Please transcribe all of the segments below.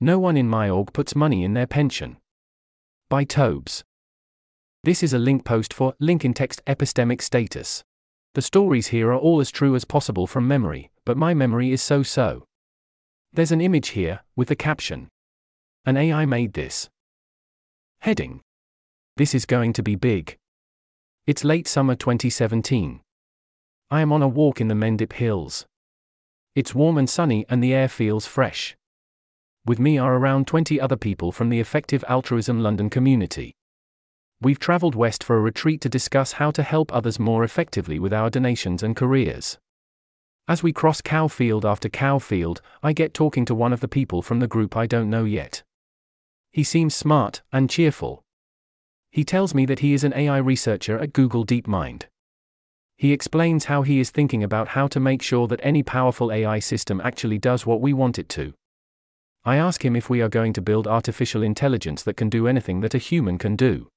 No one in my org puts money in their pension. By Tobes. This is a link post for link in text epistemic status. The stories here are all as true as possible from memory, but my memory is so so. There's an image here, with the caption An AI made this. Heading This is going to be big. It's late summer 2017. I am on a walk in the Mendip Hills. It's warm and sunny and the air feels fresh. With me are around 20 other people from the Effective Altruism London community. We've travelled west for a retreat to discuss how to help others more effectively with our donations and careers. As we cross cow field after cow field, I get talking to one of the people from the group I don't know yet. He seems smart and cheerful. He tells me that he is an AI researcher at Google DeepMind. He explains how he is thinking about how to make sure that any powerful AI system actually does what we want it to. I ask him if we are going to build artificial intelligence that can do anything that a human can do.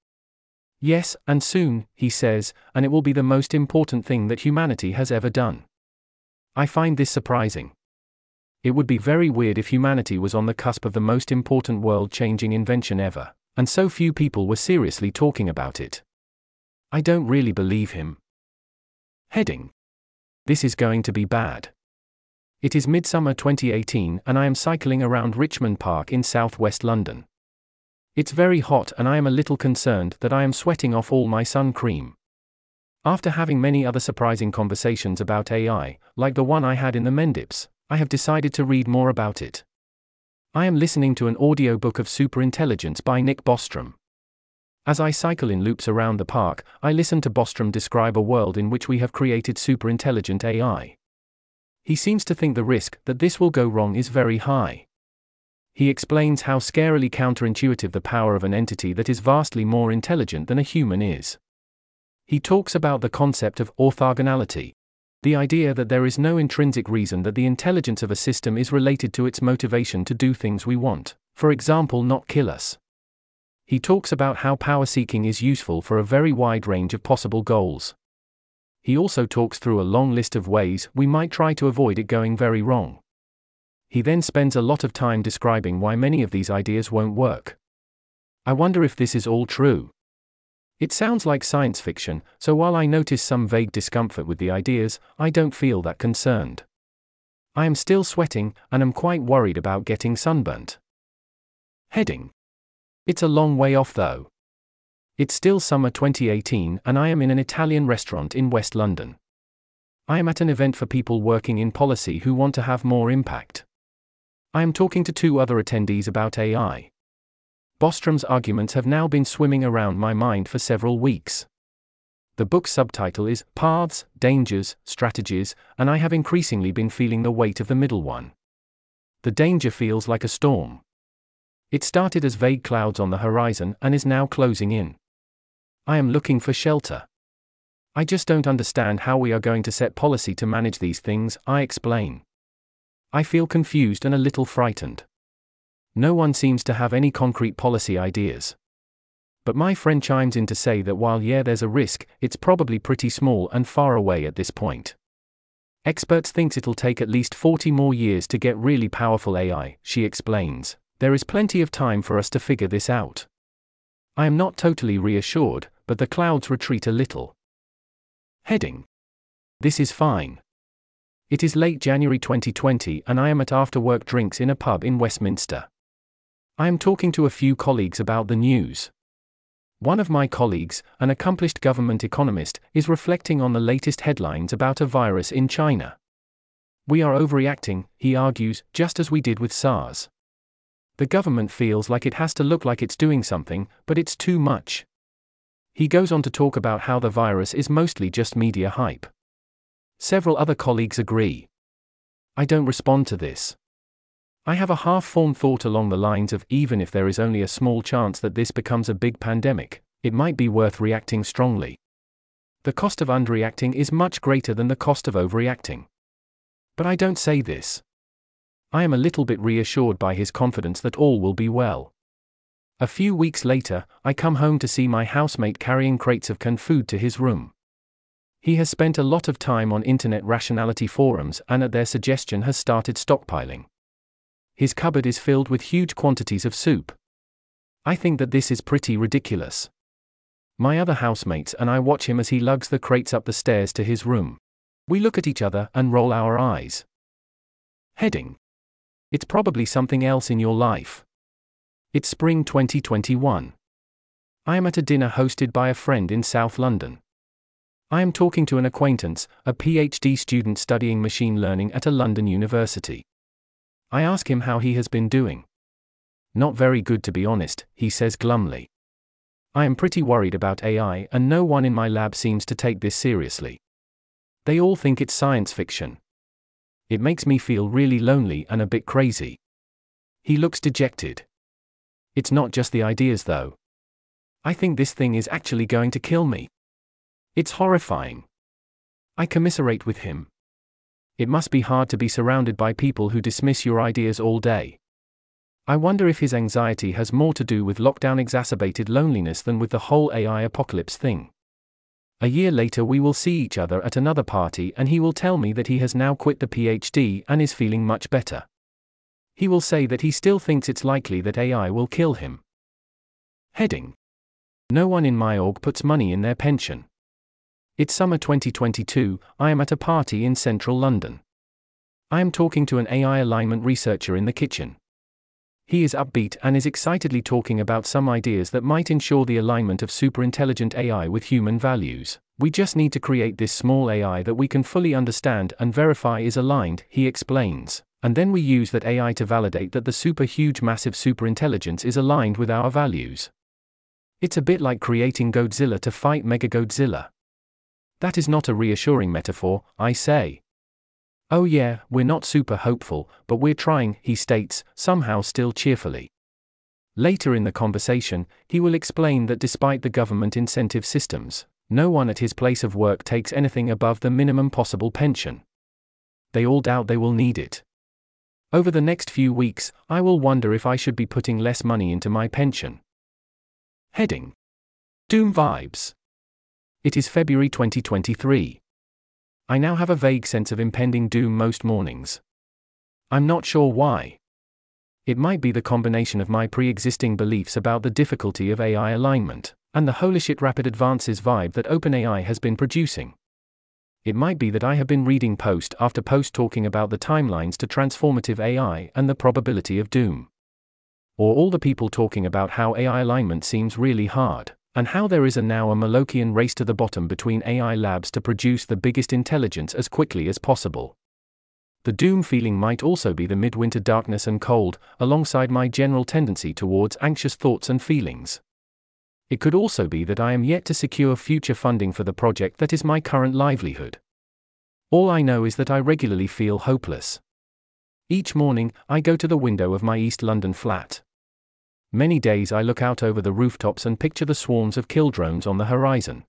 Yes, and soon, he says, and it will be the most important thing that humanity has ever done. I find this surprising. It would be very weird if humanity was on the cusp of the most important world changing invention ever, and so few people were seriously talking about it. I don't really believe him. Heading This is going to be bad. It is midsummer 2018 and I am cycling around Richmond Park in southwest London. It's very hot and I am a little concerned that I am sweating off all my sun cream. After having many other surprising conversations about AI, like the one I had in the Mendips, I have decided to read more about it. I am listening to an audiobook of Superintelligence by Nick Bostrom. As I cycle in loops around the park, I listen to Bostrom describe a world in which we have created superintelligent AI. He seems to think the risk that this will go wrong is very high. He explains how scarily counterintuitive the power of an entity that is vastly more intelligent than a human is. He talks about the concept of orthogonality, the idea that there is no intrinsic reason that the intelligence of a system is related to its motivation to do things we want, for example, not kill us. He talks about how power seeking is useful for a very wide range of possible goals he also talks through a long list of ways we might try to avoid it going very wrong. He then spends a lot of time describing why many of these ideas won't work. I wonder if this is all true. It sounds like science fiction, so while I notice some vague discomfort with the ideas, I don't feel that concerned. I am still sweating, and am quite worried about getting sunburnt. Heading. It's a long way off though. It's still summer 2018 and I am in an Italian restaurant in West London. I am at an event for people working in policy who want to have more impact. I am talking to two other attendees about AI. Bostrom's arguments have now been swimming around my mind for several weeks. The book's subtitle is Paths, Dangers, Strategies, and I have increasingly been feeling the weight of the middle one. The danger feels like a storm. It started as vague clouds on the horizon and is now closing in. I am looking for shelter. I just don't understand how we are going to set policy to manage these things, I explain. I feel confused and a little frightened. No one seems to have any concrete policy ideas. But my friend chimes in to say that while yeah, there's a risk, it's probably pretty small and far away at this point. Experts think it'll take at least 40 more years to get really powerful AI, she explains. There is plenty of time for us to figure this out. I am not totally reassured, but the clouds retreat a little. Heading. This is fine. It is late January 2020 and I am at after work drinks in a pub in Westminster. I am talking to a few colleagues about the news. One of my colleagues, an accomplished government economist, is reflecting on the latest headlines about a virus in China. We are overreacting, he argues, just as we did with SARS. The government feels like it has to look like it's doing something, but it's too much. He goes on to talk about how the virus is mostly just media hype. Several other colleagues agree. I don't respond to this. I have a half formed thought along the lines of even if there is only a small chance that this becomes a big pandemic, it might be worth reacting strongly. The cost of underreacting is much greater than the cost of overreacting. But I don't say this. I am a little bit reassured by his confidence that all will be well. A few weeks later, I come home to see my housemate carrying crates of canned food to his room. He has spent a lot of time on internet rationality forums and at their suggestion has started stockpiling. his cupboard is filled with huge quantities of soup. I think that this is pretty ridiculous. My other housemates and I watch him as he lugs the crates up the stairs to his room. We look at each other and roll our eyes. Heading. It's probably something else in your life. It's spring 2021. I am at a dinner hosted by a friend in South London. I am talking to an acquaintance, a PhD student studying machine learning at a London university. I ask him how he has been doing. Not very good to be honest, he says glumly. I am pretty worried about AI, and no one in my lab seems to take this seriously. They all think it's science fiction. It makes me feel really lonely and a bit crazy. He looks dejected. It's not just the ideas, though. I think this thing is actually going to kill me. It's horrifying. I commiserate with him. It must be hard to be surrounded by people who dismiss your ideas all day. I wonder if his anxiety has more to do with lockdown exacerbated loneliness than with the whole AI apocalypse thing. A year later, we will see each other at another party, and he will tell me that he has now quit the PhD and is feeling much better. He will say that he still thinks it's likely that AI will kill him. Heading No one in my org puts money in their pension. It's summer 2022, I am at a party in central London. I am talking to an AI alignment researcher in the kitchen. He is upbeat and is excitedly talking about some ideas that might ensure the alignment of superintelligent AI with human values. We just need to create this small AI that we can fully understand and verify is aligned, he explains. And then we use that AI to validate that the super huge massive superintelligence is aligned with our values. It's a bit like creating Godzilla to fight Mechagodzilla. That is not a reassuring metaphor, I say. Oh, yeah, we're not super hopeful, but we're trying, he states, somehow still cheerfully. Later in the conversation, he will explain that despite the government incentive systems, no one at his place of work takes anything above the minimum possible pension. They all doubt they will need it. Over the next few weeks, I will wonder if I should be putting less money into my pension. Heading Doom Vibes. It is February 2023. I now have a vague sense of impending doom most mornings. I'm not sure why. It might be the combination of my pre existing beliefs about the difficulty of AI alignment, and the holy shit rapid advances vibe that OpenAI has been producing. It might be that I have been reading post after post talking about the timelines to transformative AI and the probability of doom. Or all the people talking about how AI alignment seems really hard and how there is a now a Molochian race to the bottom between AI labs to produce the biggest intelligence as quickly as possible. The doom feeling might also be the midwinter darkness and cold, alongside my general tendency towards anxious thoughts and feelings. It could also be that I am yet to secure future funding for the project that is my current livelihood. All I know is that I regularly feel hopeless. Each morning, I go to the window of my East London flat. Many days I look out over the rooftops and picture the swarms of kill drones on the horizon.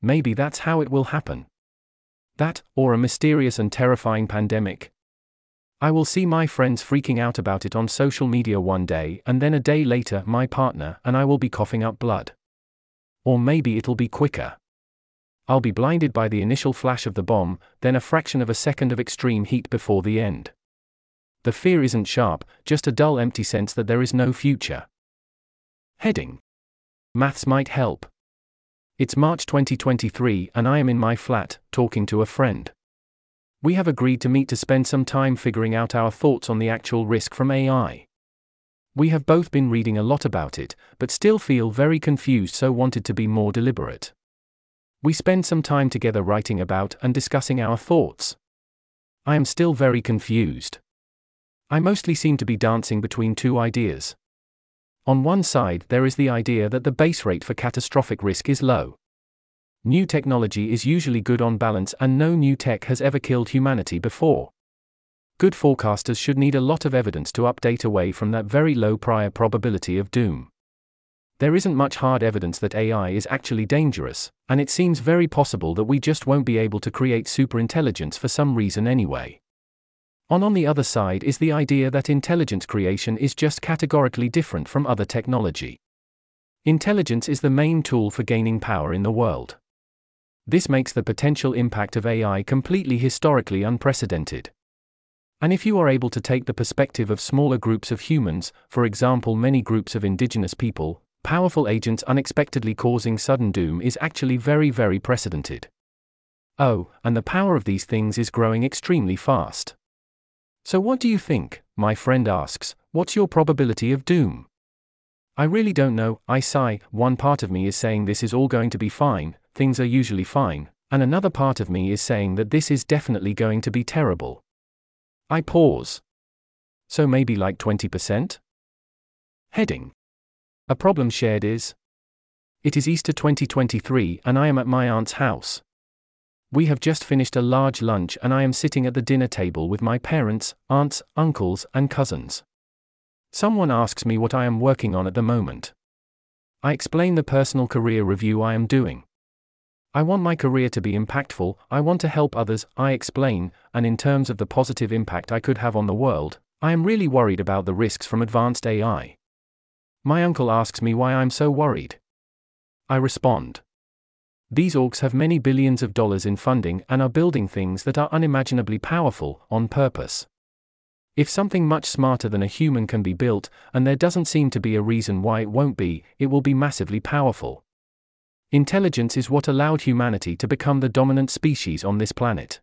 Maybe that's how it will happen. That, or a mysterious and terrifying pandemic. I will see my friends freaking out about it on social media one day, and then a day later, my partner and I will be coughing up blood. Or maybe it'll be quicker. I'll be blinded by the initial flash of the bomb, then a fraction of a second of extreme heat before the end. The fear isn't sharp, just a dull empty sense that there is no future. Heading Maths might help. It's March 2023 and I am in my flat, talking to a friend. We have agreed to meet to spend some time figuring out our thoughts on the actual risk from AI. We have both been reading a lot about it, but still feel very confused, so wanted to be more deliberate. We spend some time together writing about and discussing our thoughts. I am still very confused. I mostly seem to be dancing between two ideas. On one side, there is the idea that the base rate for catastrophic risk is low. New technology is usually good on balance, and no new tech has ever killed humanity before. Good forecasters should need a lot of evidence to update away from that very low prior probability of doom. There isn't much hard evidence that AI is actually dangerous, and it seems very possible that we just won't be able to create superintelligence for some reason anyway. On on the other side is the idea that intelligence creation is just categorically different from other technology. Intelligence is the main tool for gaining power in the world. This makes the potential impact of AI completely historically unprecedented. And if you are able to take the perspective of smaller groups of humans, for example, many groups of indigenous people, powerful agents unexpectedly causing sudden doom is actually very, very precedented. Oh, and the power of these things is growing extremely fast. So, what do you think? My friend asks, What's your probability of doom? I really don't know, I sigh. One part of me is saying this is all going to be fine, things are usually fine, and another part of me is saying that this is definitely going to be terrible. I pause. So maybe like 20%? Heading. A problem shared is. It is Easter 2023 and I am at my aunt's house. We have just finished a large lunch and I am sitting at the dinner table with my parents, aunts, uncles, and cousins. Someone asks me what I am working on at the moment. I explain the personal career review I am doing. I want my career to be impactful, I want to help others, I explain, and in terms of the positive impact I could have on the world, I am really worried about the risks from advanced AI. My uncle asks me why I'm so worried. I respond. These orgs have many billions of dollars in funding and are building things that are unimaginably powerful, on purpose. If something much smarter than a human can be built, and there doesn't seem to be a reason why it won't be, it will be massively powerful. Intelligence is what allowed humanity to become the dominant species on this planet.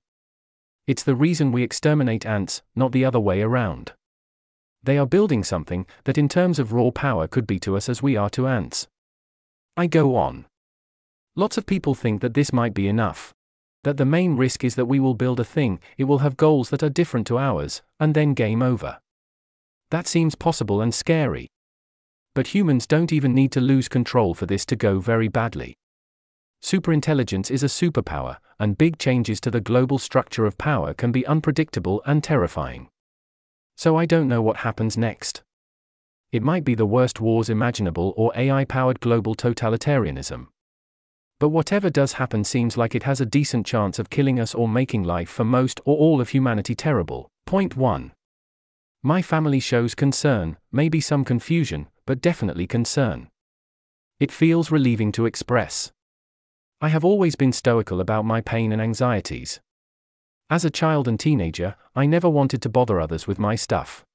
It's the reason we exterminate ants, not the other way around. They are building something that, in terms of raw power, could be to us as we are to ants. I go on. Lots of people think that this might be enough. That the main risk is that we will build a thing, it will have goals that are different to ours, and then game over. That seems possible and scary. But humans don't even need to lose control for this to go very badly. Superintelligence is a superpower, and big changes to the global structure of power can be unpredictable and terrifying. So I don't know what happens next. It might be the worst wars imaginable or AI powered global totalitarianism. But whatever does happen seems like it has a decent chance of killing us or making life for most or all of humanity terrible. Point 1. My family shows concern, maybe some confusion, but definitely concern. It feels relieving to express. I have always been stoical about my pain and anxieties. As a child and teenager, I never wanted to bother others with my stuff.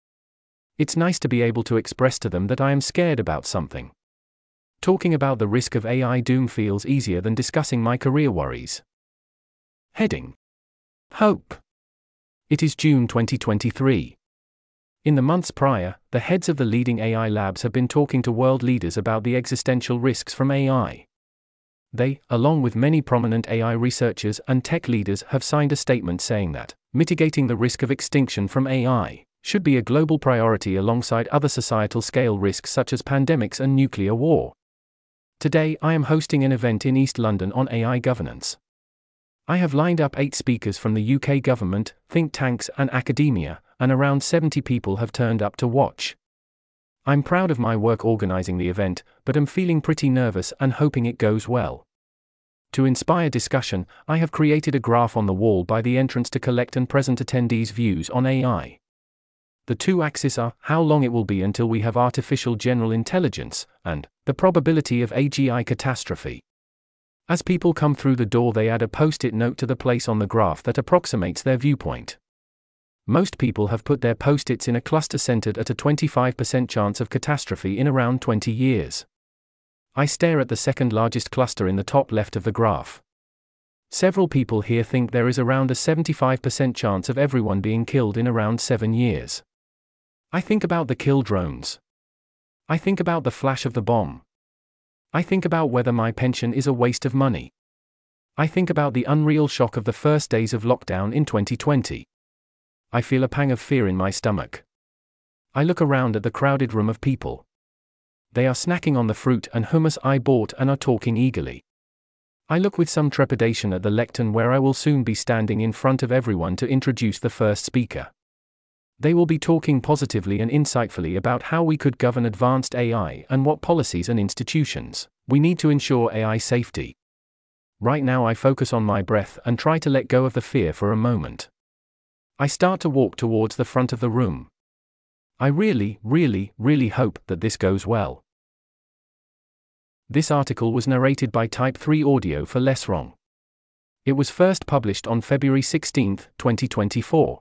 It's nice to be able to express to them that I am scared about something. Talking about the risk of AI doom feels easier than discussing my career worries. Heading Hope. It is June 2023. In the months prior, the heads of the leading AI labs have been talking to world leaders about the existential risks from AI. They, along with many prominent AI researchers and tech leaders, have signed a statement saying that mitigating the risk of extinction from AI should be a global priority alongside other societal scale risks such as pandemics and nuclear war. Today, I am hosting an event in East London on AI governance. I have lined up eight speakers from the UK government, think tanks, and academia, and around 70 people have turned up to watch. I'm proud of my work organizing the event, but am feeling pretty nervous and hoping it goes well. To inspire discussion, I have created a graph on the wall by the entrance to collect and present attendees' views on AI. The two axes are how long it will be until we have artificial general intelligence, and the probability of AGI catastrophe. As people come through the door, they add a post it note to the place on the graph that approximates their viewpoint. Most people have put their post its in a cluster centered at a 25% chance of catastrophe in around 20 years. I stare at the second largest cluster in the top left of the graph. Several people here think there is around a 75% chance of everyone being killed in around 7 years. I think about the kill drones. I think about the flash of the bomb. I think about whether my pension is a waste of money. I think about the unreal shock of the first days of lockdown in 2020. I feel a pang of fear in my stomach. I look around at the crowded room of people. They are snacking on the fruit and hummus I bought and are talking eagerly. I look with some trepidation at the lectern where I will soon be standing in front of everyone to introduce the first speaker. They will be talking positively and insightfully about how we could govern advanced AI and what policies and institutions we need to ensure AI safety. Right now, I focus on my breath and try to let go of the fear for a moment. I start to walk towards the front of the room. I really, really, really hope that this goes well. This article was narrated by Type 3 Audio for Less Wrong. It was first published on February 16, 2024.